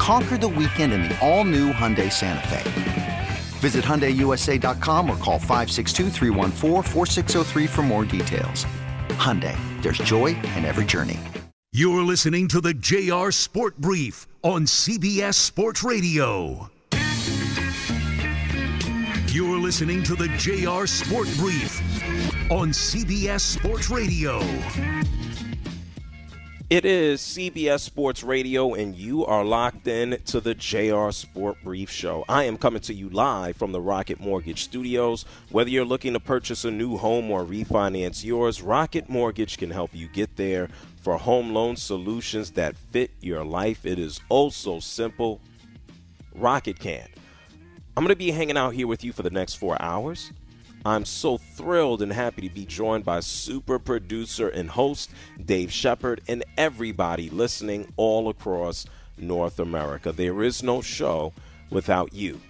Conquer the weekend in the all new Hyundai Santa Fe. Visit HyundaiUSA.com or call 562 for more details. Hyundai, there's joy in every journey. You're listening to the JR Sport Brief on CBS Sports Radio. You're listening to the JR Sport Brief on CBS Sports Radio. It is CBS Sports Radio, and you are locked in to the JR Sport Brief Show. I am coming to you live from the Rocket Mortgage Studios. Whether you're looking to purchase a new home or refinance yours, Rocket Mortgage can help you get there for home loan solutions that fit your life. It is oh so simple. Rocket can. I'm going to be hanging out here with you for the next four hours. I'm so thrilled and happy to be joined by super producer and host Dave Shepard and everybody listening all across North America. There is no show without you.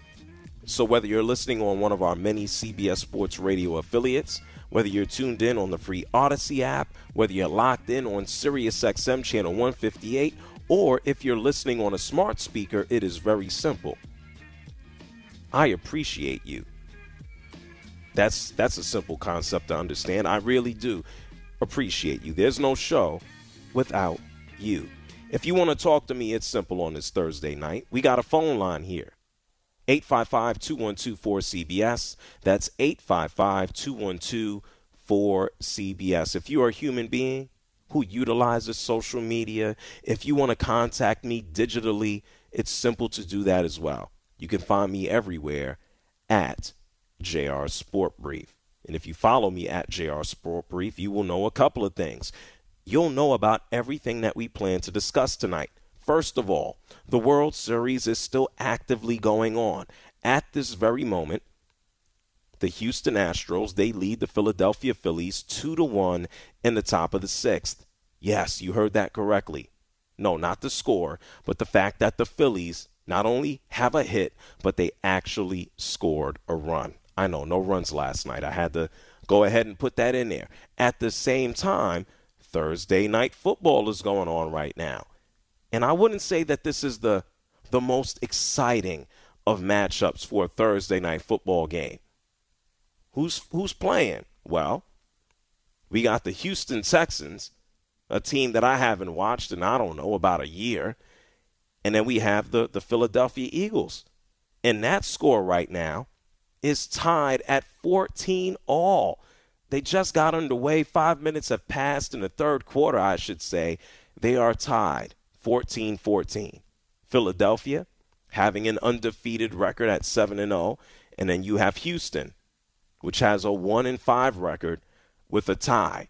So, whether you're listening on one of our many CBS Sports Radio affiliates, whether you're tuned in on the free Audacy app, whether you're locked in on SiriusXM channel 158, or if you're listening on a smart speaker, it is very simple. I appreciate you. That's that's a simple concept to understand. I really do appreciate you. There's no show without you. If you want to talk to me, it's simple on this Thursday night. We got a phone line here. 855-212-4CBS. That's 855-212-4CBS. If you are a human being who utilizes social media, if you want to contact me digitally, it's simple to do that as well. You can find me everywhere at JR Sport Brief. And if you follow me at JR Sport Brief, you will know a couple of things. You'll know about everything that we plan to discuss tonight. First of all, the World Series is still actively going on. At this very moment, the Houston Astros, they lead the Philadelphia Phillies 2 to 1 in the top of the 6th. Yes, you heard that correctly. No, not the score, but the fact that the Phillies not only have a hit, but they actually scored a run. I know, no runs last night. I had to go ahead and put that in there. At the same time, Thursday night football is going on right now. And I wouldn't say that this is the the most exciting of matchups for a Thursday night football game. Who's who's playing? Well, we got the Houston Texans, a team that I haven't watched in I don't know about a year. And then we have the the Philadelphia Eagles. And that score right now is tied at 14 all. They just got underway. Five minutes have passed in the third quarter, I should say. They are tied 14 14. Philadelphia having an undefeated record at 7 and 0. And then you have Houston, which has a 1 and 5 record with a tie.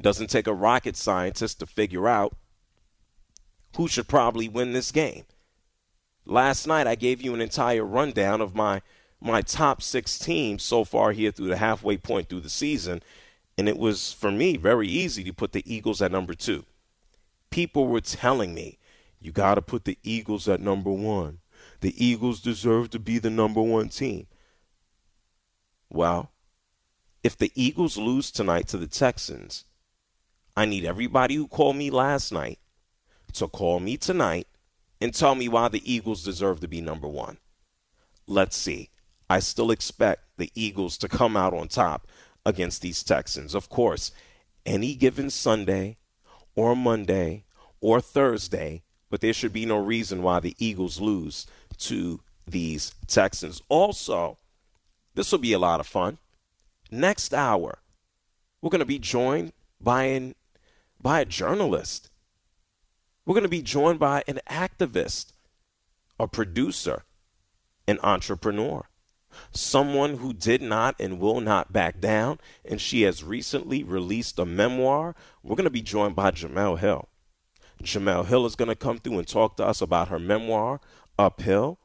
Doesn't take a rocket scientist to figure out who should probably win this game. Last night I gave you an entire rundown of my my top six teams so far here through the halfway point through the season, and it was for me very easy to put the Eagles at number two. People were telling me, you got to put the Eagles at number one. The Eagles deserve to be the number one team. Well, if the Eagles lose tonight to the Texans, I need everybody who called me last night to call me tonight and tell me why the Eagles deserve to be number one. Let's see. I still expect the Eagles to come out on top against these Texans. Of course, any given Sunday or Monday or Thursday, but there should be no reason why the Eagles lose to these Texans. Also, this will be a lot of fun. Next hour, We're going to be joined by an by a journalist. We're going to be joined by an activist, a producer, an entrepreneur, someone who did not and will not back down. And she has recently released a memoir. We're going to be joined by Jemele Hill. Jemele Hill is going to come through and talk to us about her memoir, Uphill.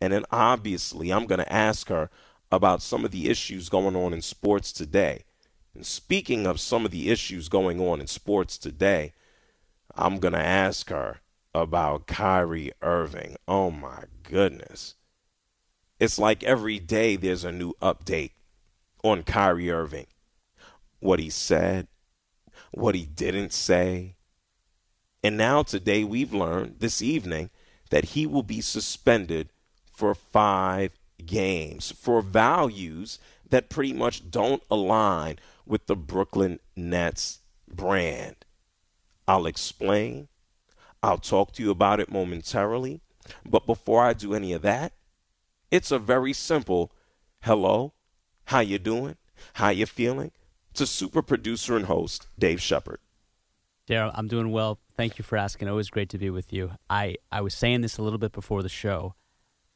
And then obviously, I'm going to ask her about some of the issues going on in sports today. And speaking of some of the issues going on in sports today, I'm going to ask her about Kyrie Irving. Oh my goodness. It's like every day there's a new update on Kyrie Irving. What he said, what he didn't say. And now, today, we've learned this evening that he will be suspended for five games for values that pretty much don't align with the Brooklyn Nets brand. I'll explain. I'll talk to you about it momentarily. But before I do any of that, it's a very simple hello, how you doing? How you feeling? To super producer and host Dave Shepard. Daryl, I'm doing well. Thank you for asking. Always great to be with you. I, I was saying this a little bit before the show.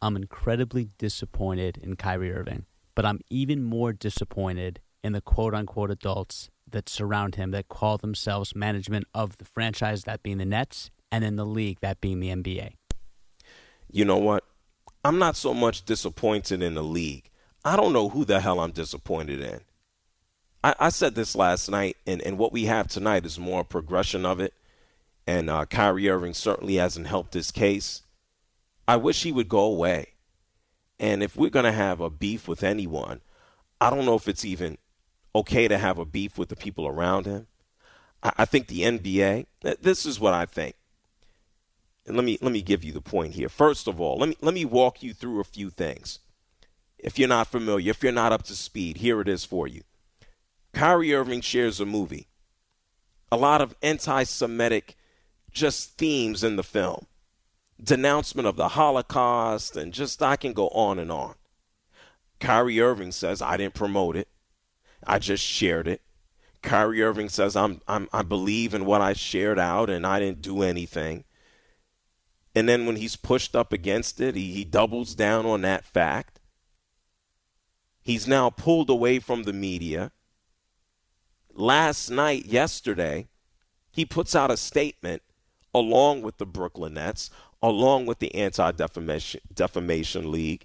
I'm incredibly disappointed in Kyrie Irving, but I'm even more disappointed in the quote unquote adults that surround him that call themselves management of the franchise, that being the Nets, and in the league, that being the NBA. You know what? I'm not so much disappointed in the league. I don't know who the hell I'm disappointed in. I, I said this last night, and, and what we have tonight is more progression of it. And uh, Kyrie Irving certainly hasn't helped this case. I wish he would go away. And if we're going to have a beef with anyone, I don't know if it's even okay to have a beef with the people around him. I, I think the NBA, this is what I think. And let me let me give you the point here. First of all, let me let me walk you through a few things. If you're not familiar, if you're not up to speed, here it is for you. Kyrie Irving shares a movie. A lot of anti-Semitic just themes in the film. Denouncement of the Holocaust and just I can go on and on. Kyrie Irving says I didn't promote it. I just shared it. Kyrie Irving says I'm, I'm I believe in what I shared out and I didn't do anything. And then when he's pushed up against it, he, he doubles down on that fact. He's now pulled away from the media. Last night, yesterday, he puts out a statement along with the Brooklyn Nets, along with the Anti Defamation League.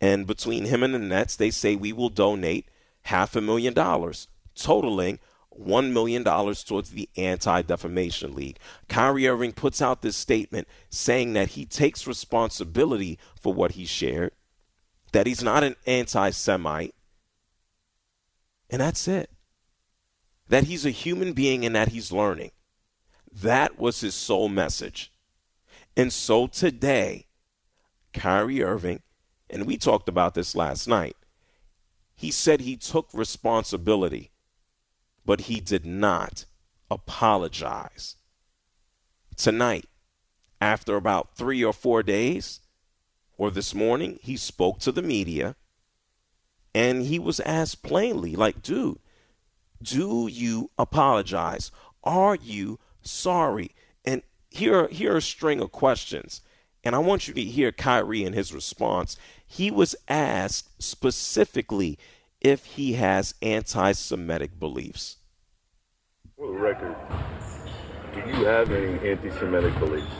And between him and the Nets, they say we will donate half a million dollars, totaling $1 million towards the Anti Defamation League. Kyrie Irving puts out this statement saying that he takes responsibility for what he shared, that he's not an anti Semite, and that's it. That he's a human being and that he's learning. That was his sole message. And so today, Kyrie Irving, and we talked about this last night, he said he took responsibility but he did not apologize. Tonight, after about three or four days, or this morning, he spoke to the media and he was asked plainly, like, dude, do you apologize? Are you sorry? And here, here are a string of questions. And I want you to hear Kyrie in his response. He was asked specifically if he has anti Semitic beliefs. For the record, do you have any anti Semitic beliefs?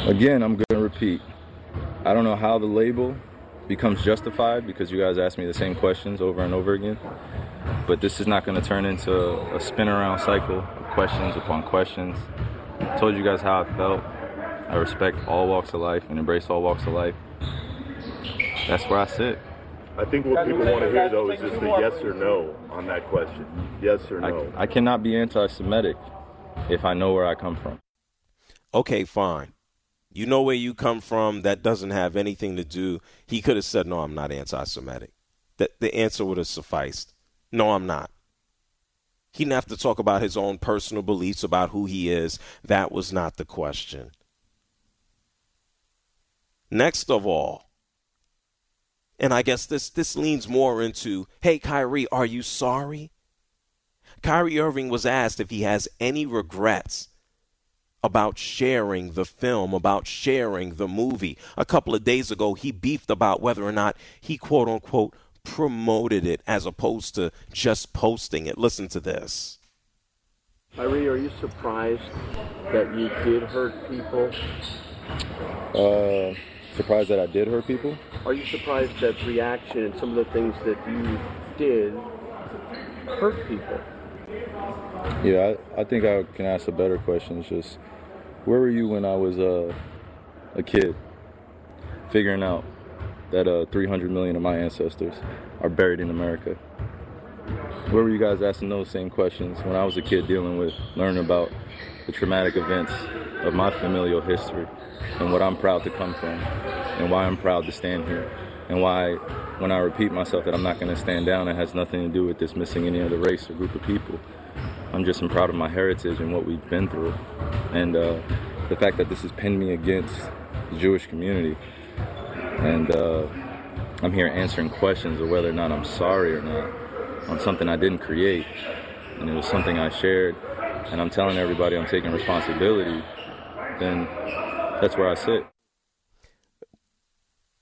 Again, I'm going to repeat. I don't know how the label becomes justified because you guys ask me the same questions over and over again. But this is not going to turn into a spin around cycle of questions upon questions. I told you guys how I felt. I respect all walks of life and embrace all walks of life. That's where I sit. I think what people want to hear though is just a yes or no on that question. Yes or no. I, I cannot be anti-Semitic if I know where I come from. Okay, fine. You know where you come from. That doesn't have anything to do. He could have said, "No, I'm not anti-Semitic." That the answer would have sufficed. No, I'm not. He didn't have to talk about his own personal beliefs about who he is. That was not the question. Next of all, and I guess this this leans more into, hey Kyrie, are you sorry? Kyrie Irving was asked if he has any regrets about sharing the film, about sharing the movie. A couple of days ago, he beefed about whether or not he quote unquote promoted it as opposed to just posting it. Listen to this. Kyrie, are you surprised that you did hurt people? Uh, surprised that I did hurt people. Are you surprised that reaction and some of the things that you did hurt people? Yeah, I, I think I can ask a better question. It's just, where were you when I was uh, a kid, figuring out that uh, 300 million of my ancestors are buried in America? Where were you guys asking those same questions when I was a kid dealing with learning about the traumatic events of my familial history and what I'm proud to come from and why I'm proud to stand here and why when I repeat myself that I'm not going to stand down. It has nothing to do with dismissing any other race or group of people. I'm just proud of my heritage and what we've been through. And uh, the fact that this has pinned me against the Jewish community and uh, I'm here answering questions of whether or not I'm sorry or not on something I didn't create, and it was something I shared, and I'm telling everybody I'm taking responsibility, then that's where I sit.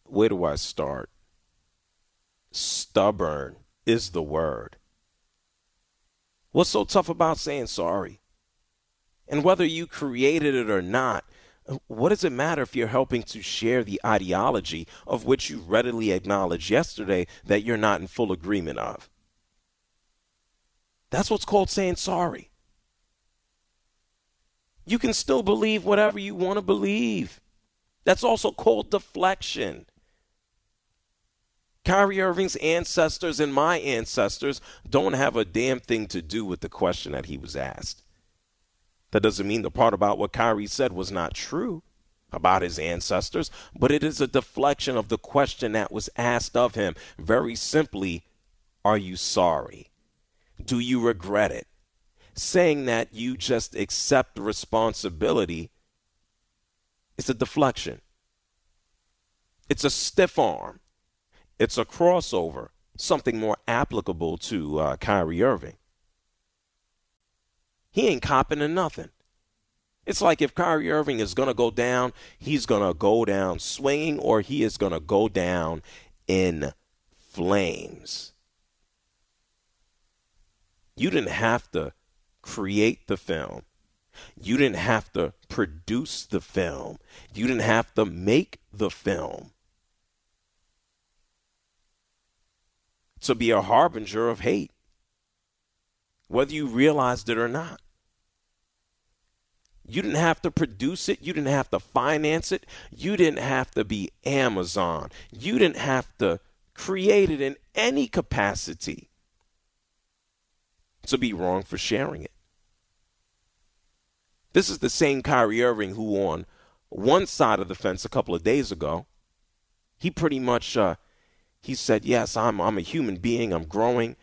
Where do I start? Stubborn is the word. What's so tough about saying sorry? And whether you created it or not, what does it matter if you're helping to share the ideology of which you readily acknowledged yesterday that you're not in full agreement of? That's what's called saying sorry. You can still believe whatever you want to believe. That's also called deflection. Kyrie Irving's ancestors and my ancestors don't have a damn thing to do with the question that he was asked. That doesn't mean the part about what Kyrie said was not true about his ancestors, but it is a deflection of the question that was asked of him. Very simply, are you sorry? Do you regret it? Saying that you just accept responsibility is a deflection. It's a stiff arm. It's a crossover, something more applicable to uh, Kyrie Irving. He ain't copping to nothing. It's like if Kyrie Irving is going to go down, he's going to go down swinging or he is going to go down in flames. You didn't have to create the film. You didn't have to produce the film. You didn't have to make the film. To be a harbinger of hate, whether you realized it or not. You didn't have to produce it. You didn't have to finance it. You didn't have to be Amazon. You didn't have to create it in any capacity to be wrong for sharing it. This is the same Kyrie Irving who, on one side of the fence a couple of days ago, he pretty much uh, he said, "Yes, I'm I'm a human being. I'm growing.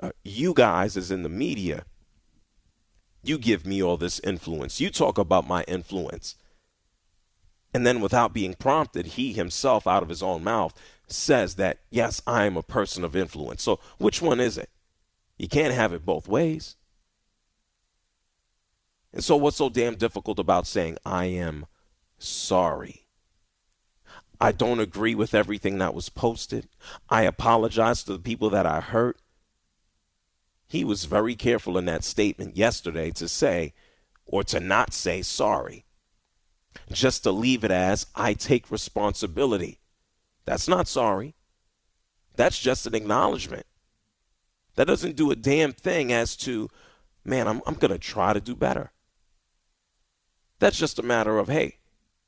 Uh, you guys, as in the media, you give me all this influence. You talk about my influence." And then, without being prompted, he himself, out of his own mouth, says that, yes, I am a person of influence. So, which one is it? You can't have it both ways. And so, what's so damn difficult about saying, I am sorry? I don't agree with everything that was posted. I apologize to the people that I hurt. He was very careful in that statement yesterday to say, or to not say sorry, just to leave it as, I take responsibility. That's not sorry. That's just an acknowledgement. That doesn't do a damn thing as to, man, I'm, I'm going to try to do better. That's just a matter of, hey,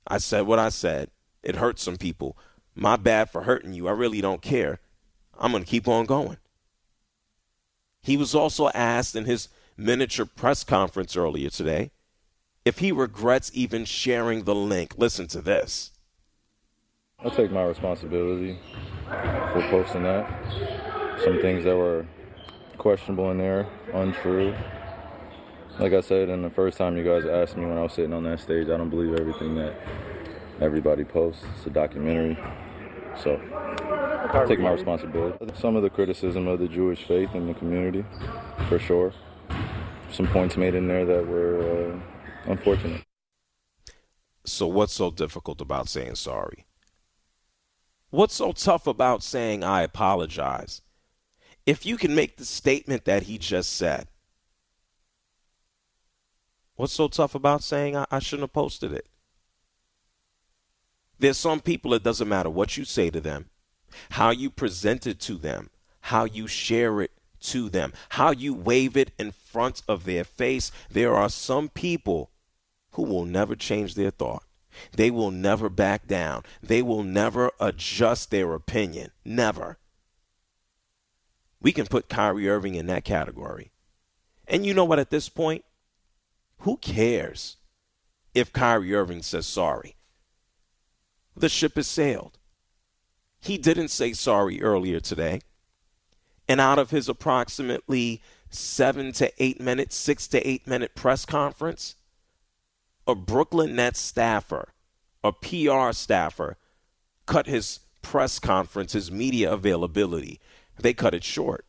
I said what I said. It hurt some people. My bad for hurting you. I really don't care. I'm going to keep on going. He was also asked in his miniature press conference earlier today if he regrets even sharing the link. Listen to this. I'll take my responsibility for posting that. Some things that were questionable in there, untrue. Like I said, in the first time you guys asked me when I was sitting on that stage, I don't believe everything that everybody posts. It's a documentary. So I take my responsibility. Some of the criticism of the Jewish faith in the community, for sure. some points made in there that were uh, unfortunate. So, what's so difficult about saying sorry? What's so tough about saying I apologize? If you can make the statement that he just said, what's so tough about saying I, I shouldn't have posted it? There's some people, it doesn't matter what you say to them, how you present it to them, how you share it to them, how you wave it in front of their face. There are some people who will never change their thought. They will never back down. They will never adjust their opinion. Never. We can put Kyrie Irving in that category. And you know what, at this point, who cares if Kyrie Irving says sorry? The ship has sailed. He didn't say sorry earlier today. And out of his approximately seven to eight minute, six to eight minute press conference, a Brooklyn Nets staffer, a PR staffer, cut his press conference, his media availability. They cut it short.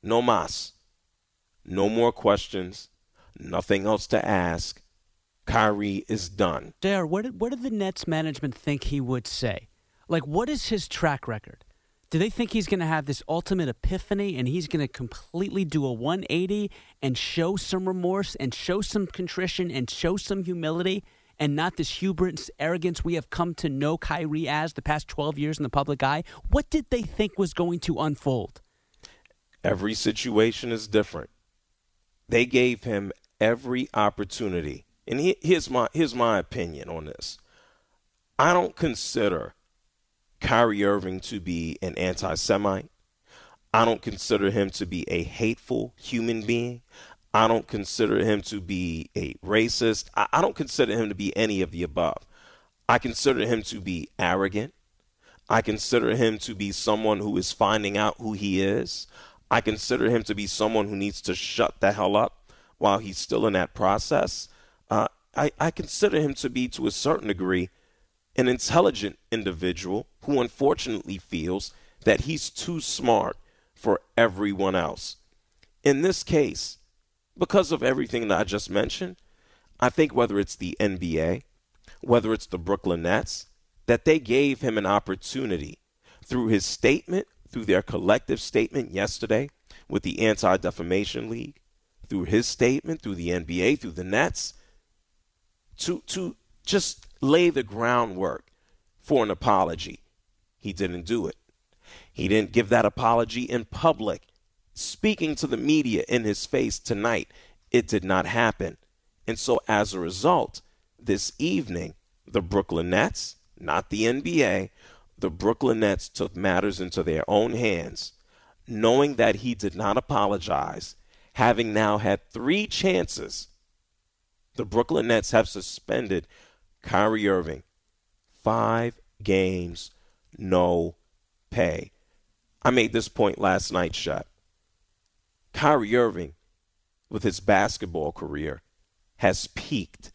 No mas. No more questions. Nothing else to ask. Kyrie is done. JR, what did, what did the Nets management think he would say? Like, what is his track record? Do they think he's going to have this ultimate epiphany and he's going to completely do a 180 and show some remorse and show some contrition and show some humility and not this hubris, arrogance we have come to know Kyrie as the past 12 years in the public eye? What did they think was going to unfold? Every situation is different. They gave him every opportunity. And here's my here's my opinion on this. I don't consider Kyrie Irving to be an anti Semite. I don't consider him to be a hateful human being. I don't consider him to be a racist. I, I, don't consider him to be any of the above. I consider him to be arrogant. I consider him to be someone who is finding out who he is. I consider him to be someone who needs to shut the hell up while he's still in that process. Uh, I, I consider him to be, to a certain degree, an intelligent individual who unfortunately feels that he's too smart for everyone else. In this case, because of everything that I just mentioned, I think whether it's the NBA, whether it's the Brooklyn Nets, that they gave him an opportunity through his statement, through their collective statement yesterday with the Anti Defamation League, through his statement, through the NBA, through the Nets, to, to just lay the groundwork for an apology. He didn't do it. He didn't give that apology in public. Speaking to the media in his face tonight, it did not happen. And so as a result, this evening, the Brooklyn Nets, not the NBA, the Brooklyn Nets took matters into their own hands, knowing that he did not apologize, having now had three chances. The Brooklyn Nets have suspended Kyrie Irving, five games, no pay. I made this point last night, Shot. Kyrie Irving, with his basketball career, has peaked.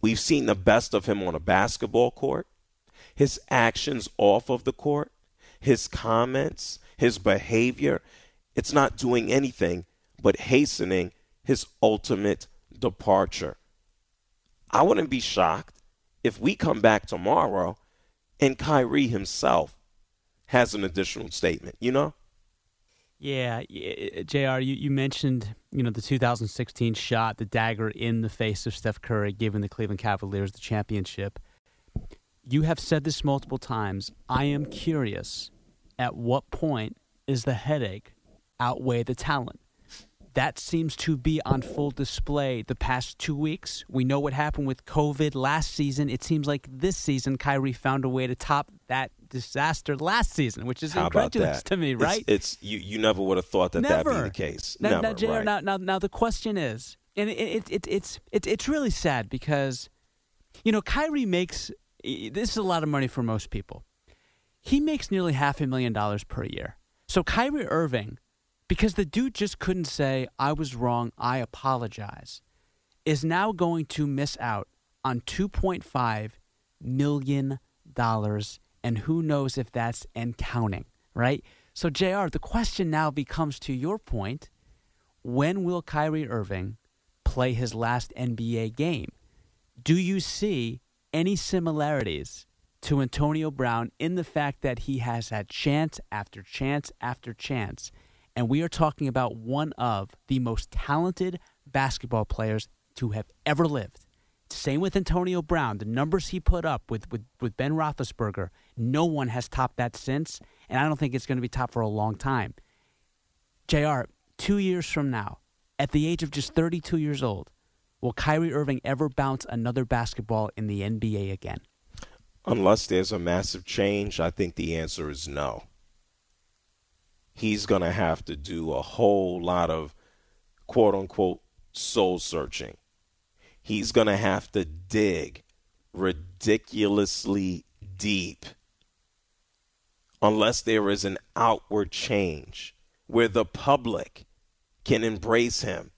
We've seen the best of him on a basketball court, his actions off of the court, his comments, his behavior. It's not doing anything but hastening his ultimate departure. I wouldn't be shocked if we come back tomorrow and Kyrie himself has an additional statement, you know? Yeah, Jr. You, you mentioned you know the 2016 shot, the dagger in the face of Steph Curry, giving the Cleveland Cavaliers the championship. You have said this multiple times. I am curious, at what point is the headache outweigh the talent? That seems to be on full display the past two weeks. We know what happened with COVID last season. It seems like this season, Kyrie found a way to top that disaster last season, which is How incredulous to me, right? It's, it's, you. You never would have thought that never. that'd be the case. Now, never. Now, JR, right. now, now, now, the question is, and it, it, it, it's it, it's really sad because, you know, Kyrie makes this is a lot of money for most people. He makes nearly half a million dollars per year. So Kyrie Irving because the dude just couldn't say, I was wrong, I apologize, is now going to miss out on $2.5 million. And who knows if that's and counting, right? So, JR, the question now becomes to your point when will Kyrie Irving play his last NBA game? Do you see any similarities to Antonio Brown in the fact that he has had chance after chance after chance? And we are talking about one of the most talented basketball players to have ever lived. Same with Antonio Brown. The numbers he put up with, with, with Ben Roethlisberger, no one has topped that since, and I don't think it's going to be topped for a long time. JR, two years from now, at the age of just 32 years old, will Kyrie Irving ever bounce another basketball in the NBA again? Unless there's a massive change, I think the answer is no. He's going to have to do a whole lot of quote unquote soul searching. He's going to have to dig ridiculously deep unless there is an outward change where the public can embrace him.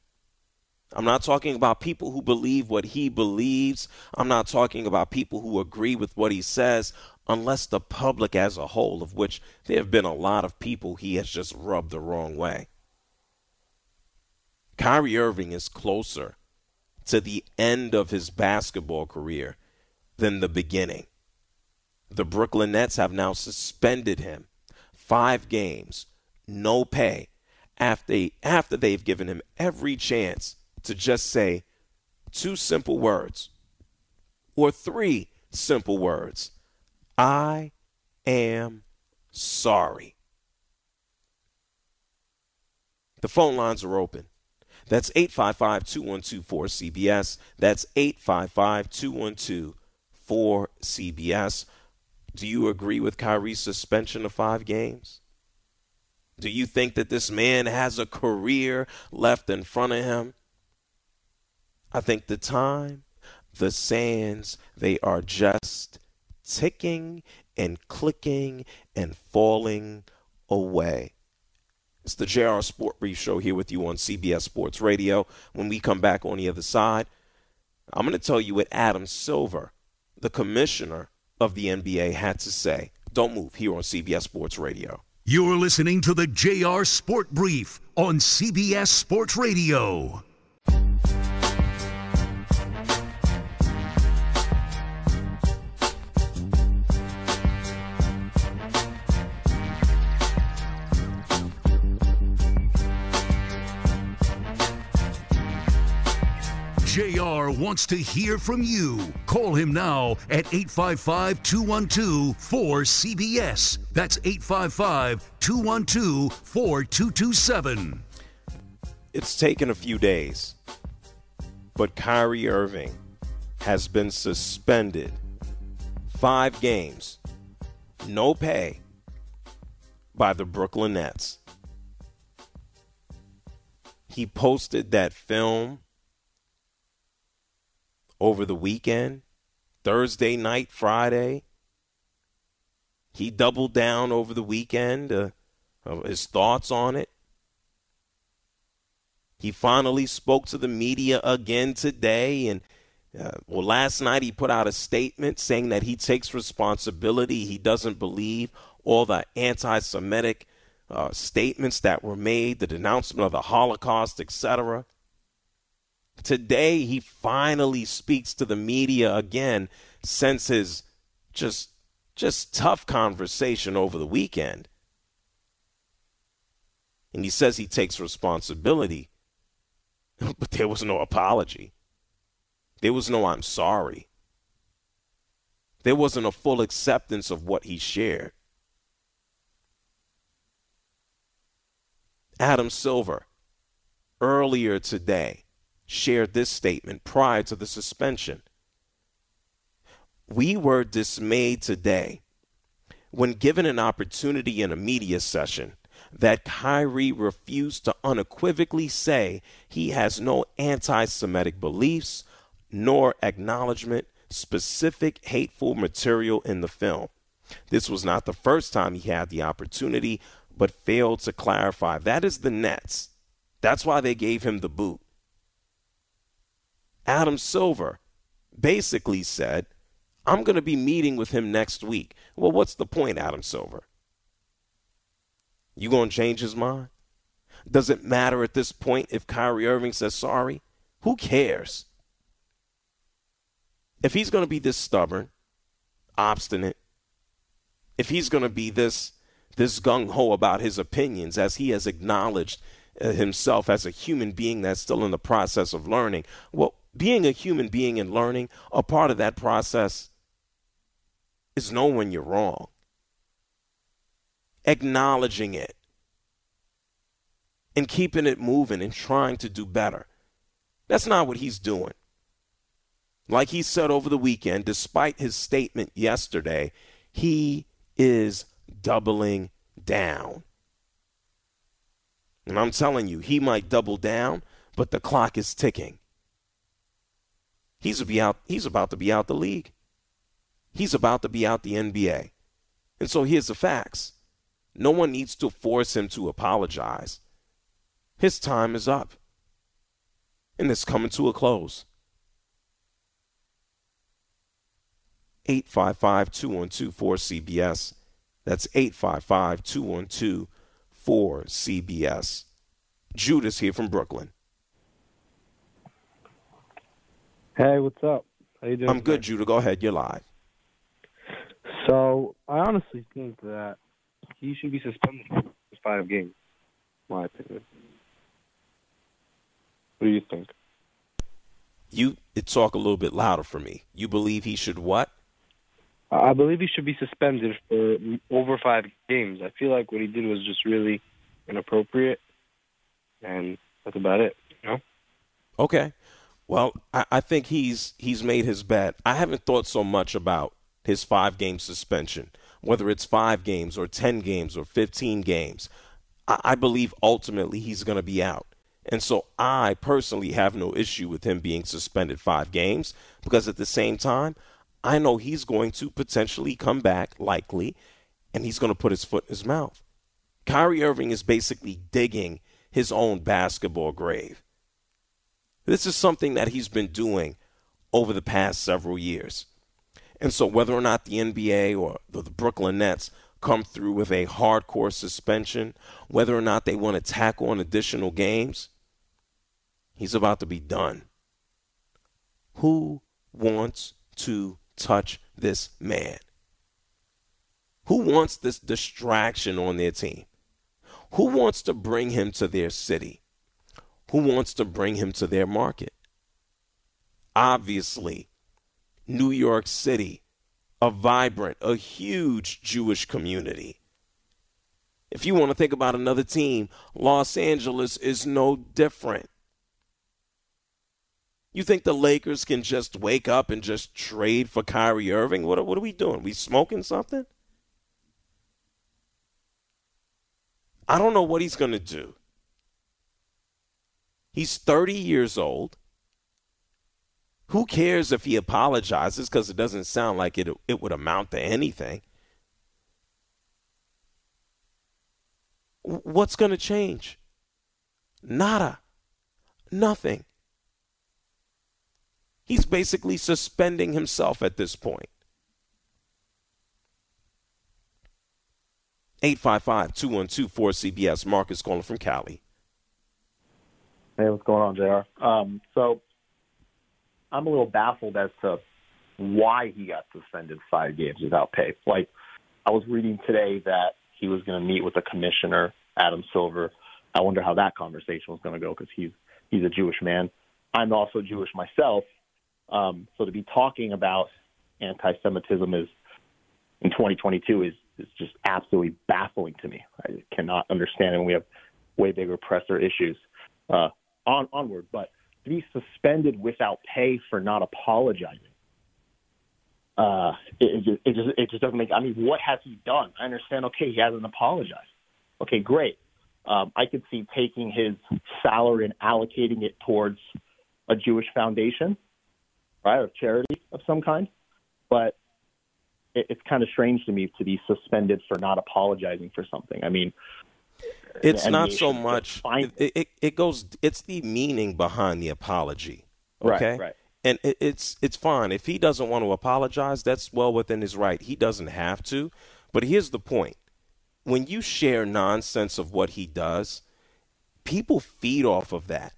I'm not talking about people who believe what he believes. I'm not talking about people who agree with what he says, unless the public as a whole, of which there have been a lot of people he has just rubbed the wrong way. Kyrie Irving is closer to the end of his basketball career than the beginning. The Brooklyn Nets have now suspended him five games, no pay, after, after they've given him every chance to just say two simple words or three simple words I am sorry. The phone lines are open. That's 855 212 4CBS. That's 855 212 4CBS. Do you agree with Kyrie's suspension of five games? Do you think that this man has a career left in front of him? I think the time, the sands, they are just ticking and clicking and falling away. It's the JR Sport Brief Show here with you on CBS Sports Radio. When we come back on the other side, I'm going to tell you what Adam Silver, the commissioner of the NBA, had to say. Don't move here on CBS Sports Radio. You're listening to the JR Sport Brief on CBS Sports Radio. Wants to hear from you. Call him now at 855 212 4CBS. That's 855 212 4227. It's taken a few days, but Kyrie Irving has been suspended five games, no pay, by the Brooklyn Nets. He posted that film over the weekend, Thursday night, Friday. He doubled down over the weekend, uh, his thoughts on it. He finally spoke to the media again today. And uh, well, last night he put out a statement saying that he takes responsibility. He doesn't believe all the anti Semitic uh, statements that were made, the denouncement of the Holocaust, etc. Today, he finally speaks to the media again since his just just tough conversation over the weekend. And he says he takes responsibility, but there was no apology. There was no I'm sorry. There wasn't a full acceptance of what he shared. Adam Silver, earlier today, shared this statement prior to the suspension. We were dismayed today when given an opportunity in a media session that Kyrie refused to unequivocally say he has no anti Semitic beliefs nor acknowledgement specific hateful material in the film. This was not the first time he had the opportunity, but failed to clarify. That is the Nets. That's why they gave him the boot. Adam Silver basically said, I'm going to be meeting with him next week. Well, what's the point, Adam Silver? You going to change his mind? Does it matter at this point if Kyrie Irving says sorry? Who cares? If he's going to be this stubborn, obstinate, if he's going to be this this gung ho about his opinions, as he has acknowledged uh, himself as a human being that's still in the process of learning, well, being a human being and learning, a part of that process is knowing when you're wrong, acknowledging it, and keeping it moving and trying to do better. That's not what he's doing. Like he said over the weekend, despite his statement yesterday, he is doubling down. And I'm telling you, he might double down, but the clock is ticking. He's, be out, he's about to be out the league. He's about to be out the NBA. And so here's the facts no one needs to force him to apologize. His time is up. And it's coming to a close. 855 212 4CBS. That's 855 212 4CBS. Judah's here from Brooklyn. Hey, what's up? How you doing? I'm good, Judah. Go ahead. You're live. So, I honestly think that he should be suspended for five games. My opinion. What do you think? You talk a little bit louder for me. You believe he should what? I believe he should be suspended for over five games. I feel like what he did was just really inappropriate, and that's about it. You know? Okay. Well, I, I think he's he's made his bet. I haven't thought so much about his five game suspension, whether it's five games or ten games or fifteen games. I, I believe ultimately he's going to be out. And so I personally have no issue with him being suspended five games because at the same time, I know he's going to potentially come back, likely, and he's going to put his foot in his mouth. Kyrie Irving is basically digging his own basketball grave. This is something that he's been doing over the past several years. And so, whether or not the NBA or the Brooklyn Nets come through with a hardcore suspension, whether or not they want to tackle on additional games, he's about to be done. Who wants to touch this man? Who wants this distraction on their team? Who wants to bring him to their city? Who wants to bring him to their market? Obviously, New York City, a vibrant, a huge Jewish community. If you want to think about another team, Los Angeles is no different. You think the Lakers can just wake up and just trade for Kyrie Irving? What are, what are we doing? We smoking something? I don't know what he's going to do. He's 30 years old. Who cares if he apologizes because it doesn't sound like it, it would amount to anything? What's going to change? Nada. Nothing. He's basically suspending himself at this point. 855 212 4CBS. Marcus calling from Cali. Hey, what's going on, JR? Um, so I'm a little baffled as to why he got suspended five games without pay. Like, I was reading today that he was going to meet with the commissioner, Adam Silver. I wonder how that conversation was going to go because he's he's a Jewish man. I'm also Jewish myself, um, so to be talking about anti-Semitism is in 2022 is is just absolutely baffling to me. I cannot understand it. And we have way bigger presser issues. Uh, on onward, but to be suspended without pay for not apologizing. Uh, it, it, just it just doesn't make. I mean, what has he done? I understand. Okay, he hasn't apologized. Okay, great. Um, I could see taking his salary and allocating it towards a Jewish foundation right, or charity of some kind. But it, it's kind of strange to me to be suspended for not apologizing for something. I mean, it's not so much. It, it, it, goes. It's the meaning behind the apology. Okay. Right. Right. And it, it's it's fine if he doesn't want to apologize. That's well within his right. He doesn't have to. But here's the point: when you share nonsense of what he does, people feed off of that.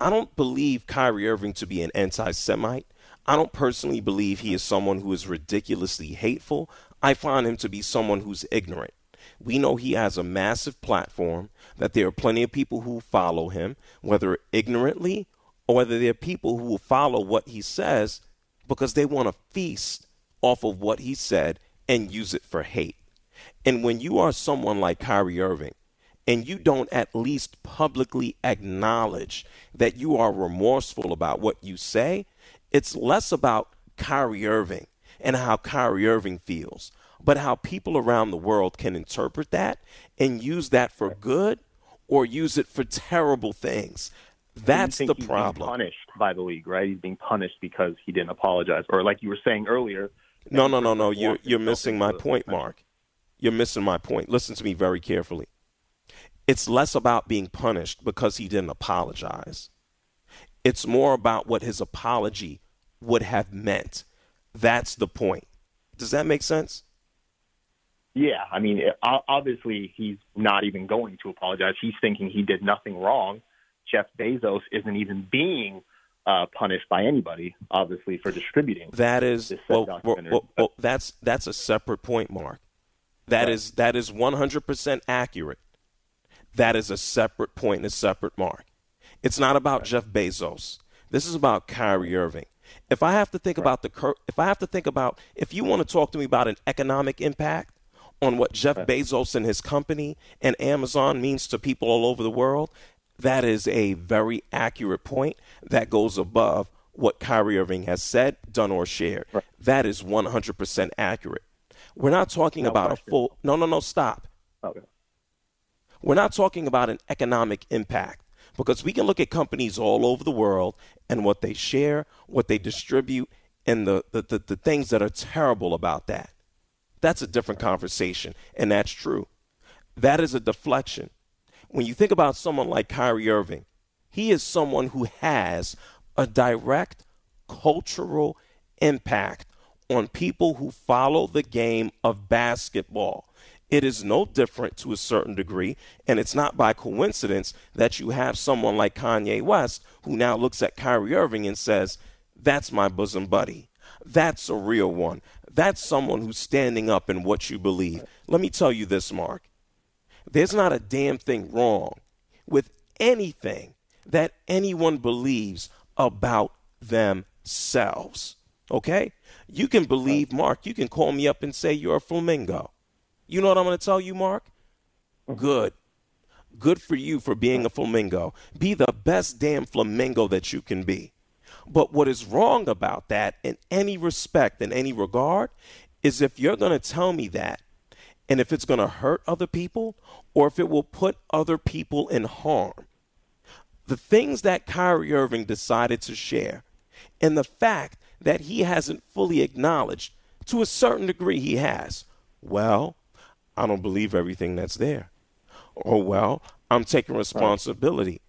I don't believe Kyrie Irving to be an anti Semite. I don't personally believe he is someone who is ridiculously hateful. I find him to be someone who's ignorant. We know he has a massive platform, that there are plenty of people who follow him, whether ignorantly or whether there are people who will follow what he says because they want to feast off of what he said and use it for hate. And when you are someone like Kyrie Irving, and you don't at least publicly acknowledge that you are remorseful about what you say, it's less about Kyrie Irving and how Kyrie Irving feels, but how people around the world can interpret that and use that for good or use it for terrible things. That's the he's problem. punished by the league, right? He's being punished because he didn't apologize, or like you were saying earlier. No, no, no, no. You're you're missing my point, Mark. You're missing my point. Listen to me very carefully. It's less about being punished because he didn't apologize. It's more about what his apology would have meant. That's the point. Does that make sense? Yeah, I mean, obviously he's not even going to apologize. He's thinking he did nothing wrong. Jeff Bezos isn't even being uh, punished by anybody, obviously, for distributing. That is well, well, well, that's that's a separate point, Mark. That right. is that is 100% accurate. That is a separate point and a separate mark. It's not about right. Jeff Bezos. This is about Kyrie Irving. If I have to think right. about the if I have to think about if you want to talk to me about an economic impact on what Jeff Bezos and his company and Amazon means to people all over the world, that is a very accurate point that goes above what Kyrie Irving has said, done, or shared. Right. That is 100% accurate. We're not talking no about question. a full. No, no, no. Stop. Okay. We're not talking about an economic impact because we can look at companies all over the world and what they share, what they distribute, and the, the, the, the things that are terrible about that. That's a different conversation, and that's true. That is a deflection. When you think about someone like Kyrie Irving, he is someone who has a direct cultural impact on people who follow the game of basketball. It is no different to a certain degree, and it's not by coincidence that you have someone like Kanye West who now looks at Kyrie Irving and says, That's my bosom buddy. That's a real one. That's someone who's standing up in what you believe. Let me tell you this, Mark. There's not a damn thing wrong with anything that anyone believes about themselves. Okay? You can believe, Mark, you can call me up and say you're a flamingo. You know what I'm going to tell you, Mark? Mm-hmm. Good. Good for you for being a flamingo. Be the best damn flamingo that you can be. But what is wrong about that in any respect, in any regard, is if you're going to tell me that and if it's going to hurt other people or if it will put other people in harm. The things that Kyrie Irving decided to share and the fact that he hasn't fully acknowledged, to a certain degree, he has. Well, I don't believe everything that's there. Or, well, I'm taking responsibility.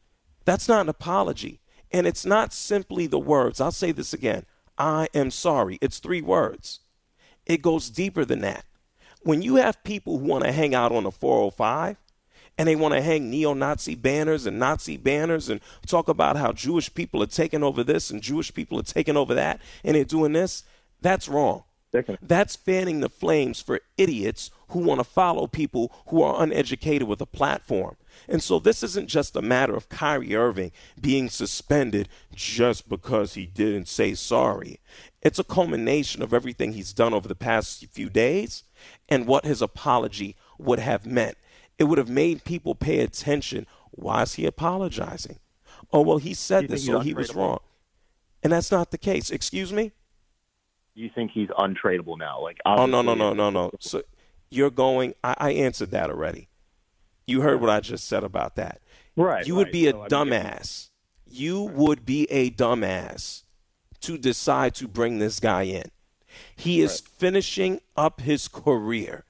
That's not an apology. And it's not simply the words. I'll say this again I am sorry. It's three words. It goes deeper than that. When you have people who want to hang out on the 405 and they want to hang neo Nazi banners and Nazi banners and talk about how Jewish people are taking over this and Jewish people are taking over that and they're doing this, that's wrong. That's fanning the flames for idiots who want to follow people who are uneducated with a platform. And so this isn't just a matter of Kyrie Irving being suspended just because he didn't say sorry. It's a culmination of everything he's done over the past few days and what his apology would have meant. It would have made people pay attention. Why is he apologizing? Oh, well, he said this, so he was wrong. And that's not the case. Excuse me? You think he's untradeable now? Like, oh no, no, no, no, no. So you're going. I, I answered that already. You heard what I just said about that. Right. You would right. be a so, dumbass. I mean, you would be a dumbass to decide to bring this guy in. He is right. finishing up his career.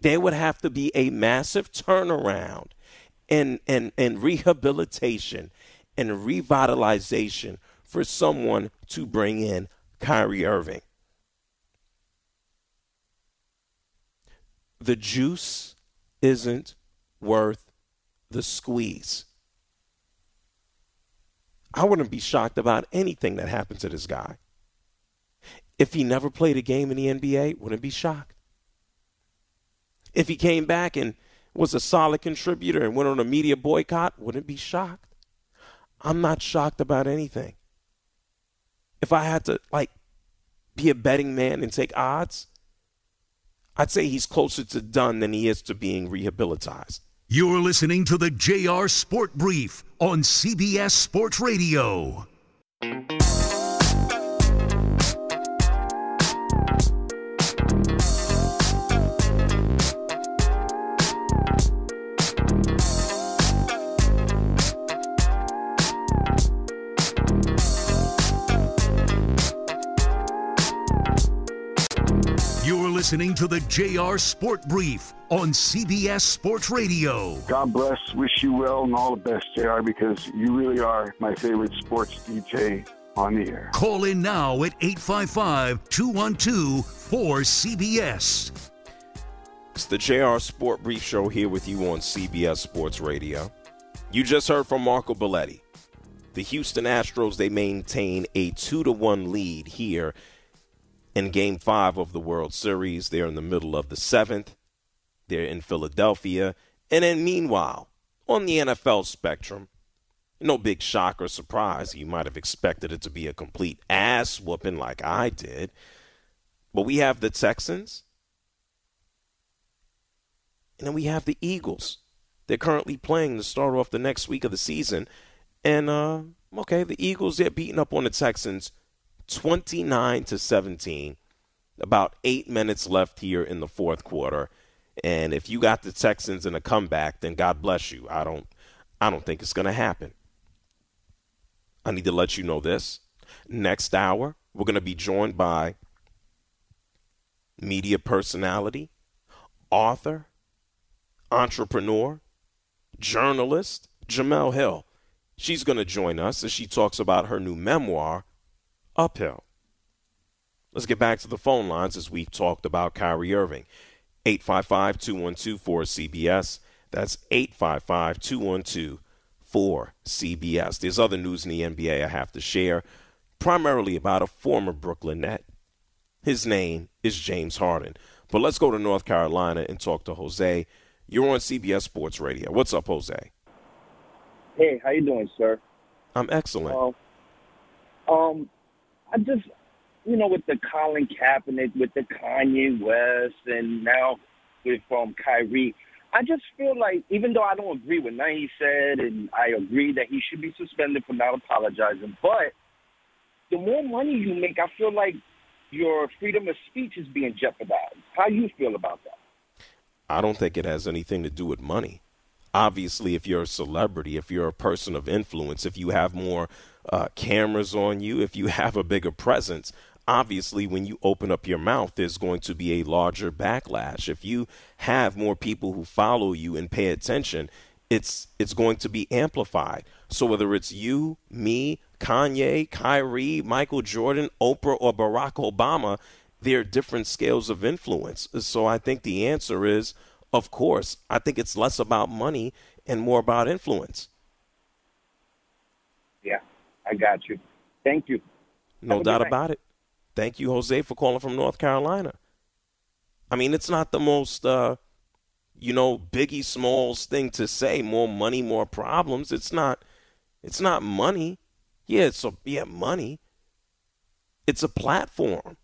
There would have to be a massive turnaround and, and, and rehabilitation and revitalization for someone to bring in Kyrie Irving. The juice isn't worth the squeeze. I wouldn't be shocked about anything that happened to this guy. If he never played a game in the NBA, wouldn't be shocked. If he came back and was a solid contributor and went on a media boycott, wouldn't be shocked. I'm not shocked about anything. If I had to like be a betting man and take odds, I'd say he's closer to done than he is to being rehabilitized. You're listening to the JR Sport Brief on CBS Sports Radio. Listening to the JR Sport Brief on CBS Sports Radio. God bless, wish you well, and all the best, JR, because you really are my favorite sports DJ on the air. Call in now at 855 212 4CBS. It's the JR Sport Brief Show here with you on CBS Sports Radio. You just heard from Marco Belletti. The Houston Astros, they maintain a 2 to 1 lead here in game five of the World Series. They're in the middle of the seventh. They're in Philadelphia. And then, meanwhile, on the NFL spectrum, no big shock or surprise. You might have expected it to be a complete ass whooping like I did. But we have the Texans. And then we have the Eagles. They're currently playing to start off the next week of the season. And, uh, okay, the Eagles, they're beating up on the Texans 29 to 17. About eight minutes left here in the fourth quarter. And if you got the Texans in a comeback, then God bless you. I don't I don't think it's gonna happen. I need to let you know this. Next hour, we're gonna be joined by media personality, author, entrepreneur, journalist, Jemele Hill. She's going to join us as she talks about her new memoir, Uphill. Let's get back to the phone lines as we talked about Kyrie Irving. 855 212 4CBS. That's 855 212 4CBS. There's other news in the NBA I have to share, primarily about a former Brooklyn Net. His name is James Harden. But let's go to North Carolina and talk to Jose. You're on CBS Sports Radio. What's up, Jose? Hey, how you doing, sir? I'm excellent. Uh, um, I just, you know, with the Colin Kaepernick, with the Kanye West, and now with um Kyrie, I just feel like even though I don't agree with nothing he said, and I agree that he should be suspended for not apologizing, but the more money you make, I feel like your freedom of speech is being jeopardized. How you feel about that? I don't think it has anything to do with money. Obviously, if you're a celebrity, if you're a person of influence, if you have more uh, cameras on you, if you have a bigger presence, obviously when you open up your mouth, there's going to be a larger backlash. If you have more people who follow you and pay attention, it's it's going to be amplified. So whether it's you, me, Kanye, Kyrie, Michael Jordan, Oprah, or Barack Obama, there are different scales of influence. So I think the answer is, of course, I think it's less about money and more about influence. I got you. Thank you. No doubt about it. Thank you, Jose, for calling from North Carolina. I mean, it's not the most, uh, you know, Biggie Smalls thing to say. More money, more problems. It's not. It's not money. Yeah, it's a yeah money. It's a platform.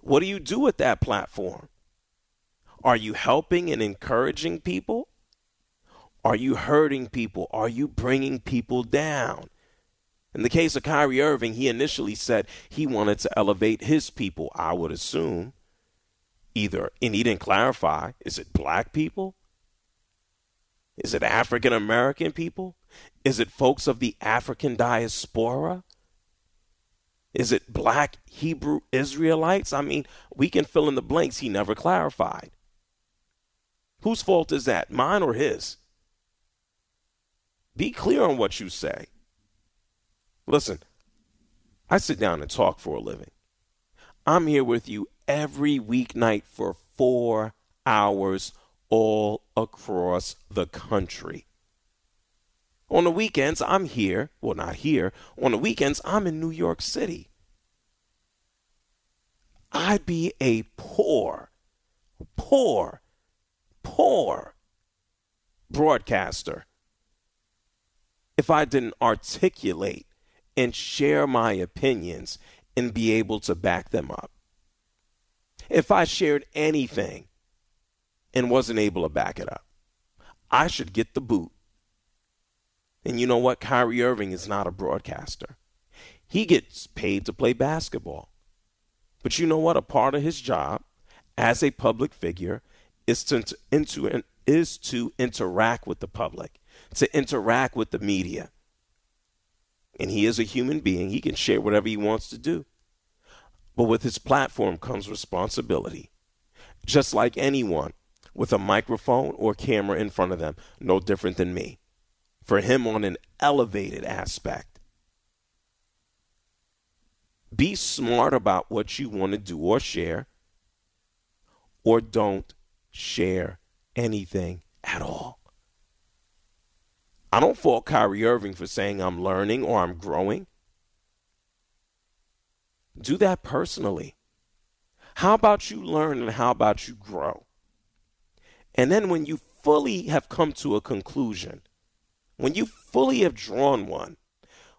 What do you do with that platform? Are you helping and encouraging people? Are you hurting people? Are you bringing people down? In the case of Kyrie Irving, he initially said he wanted to elevate his people, I would assume. Either, and he didn't clarify, is it black people? Is it African American people? Is it folks of the African diaspora? Is it black Hebrew Israelites? I mean, we can fill in the blanks. He never clarified. Whose fault is that, mine or his? Be clear on what you say. Listen, I sit down and talk for a living. I'm here with you every weeknight for four hours all across the country. On the weekends, I'm here. Well, not here. On the weekends, I'm in New York City. I'd be a poor, poor, poor broadcaster if I didn't articulate and share my opinions and be able to back them up. If I shared anything and wasn't able to back it up, I should get the boot. And you know what? Kyrie Irving is not a broadcaster. He gets paid to play basketball. But you know what? A part of his job as a public figure is to, into, is to interact with the public, to interact with the media. And he is a human being. He can share whatever he wants to do. But with his platform comes responsibility. Just like anyone with a microphone or camera in front of them, no different than me. For him, on an elevated aspect, be smart about what you want to do or share, or don't share anything at all. I don't fault Kyrie Irving for saying I'm learning or I'm growing. Do that personally. How about you learn and how about you grow? And then when you fully have come to a conclusion, when you fully have drawn one,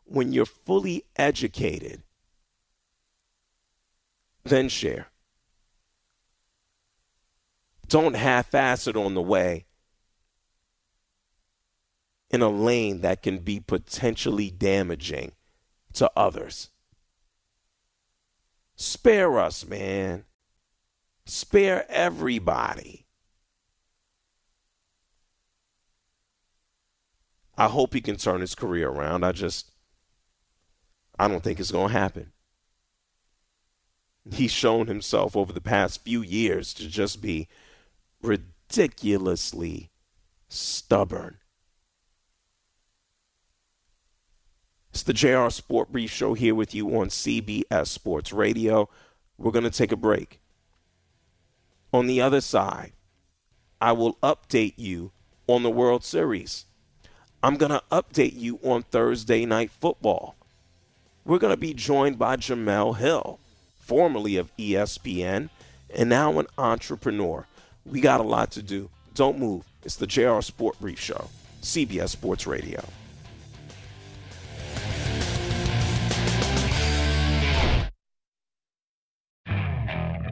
when you're fully educated, then share. Don't half ass it on the way in a lane that can be potentially damaging to others. Spare us, man. Spare everybody. I hope he can turn his career around. I just, I don't think it's going to happen. He's shown himself over the past few years to just be ridiculously stubborn. It's the JR Sport Brief Show here with you on CBS Sports Radio. We're going to take a break. On the other side, I will update you on the World Series. I'm going to update you on Thursday Night Football. We're going to be joined by Jemele Hill, formerly of ESPN and now an entrepreneur. We got a lot to do. Don't move. It's the JR Sport Brief Show, CBS Sports Radio.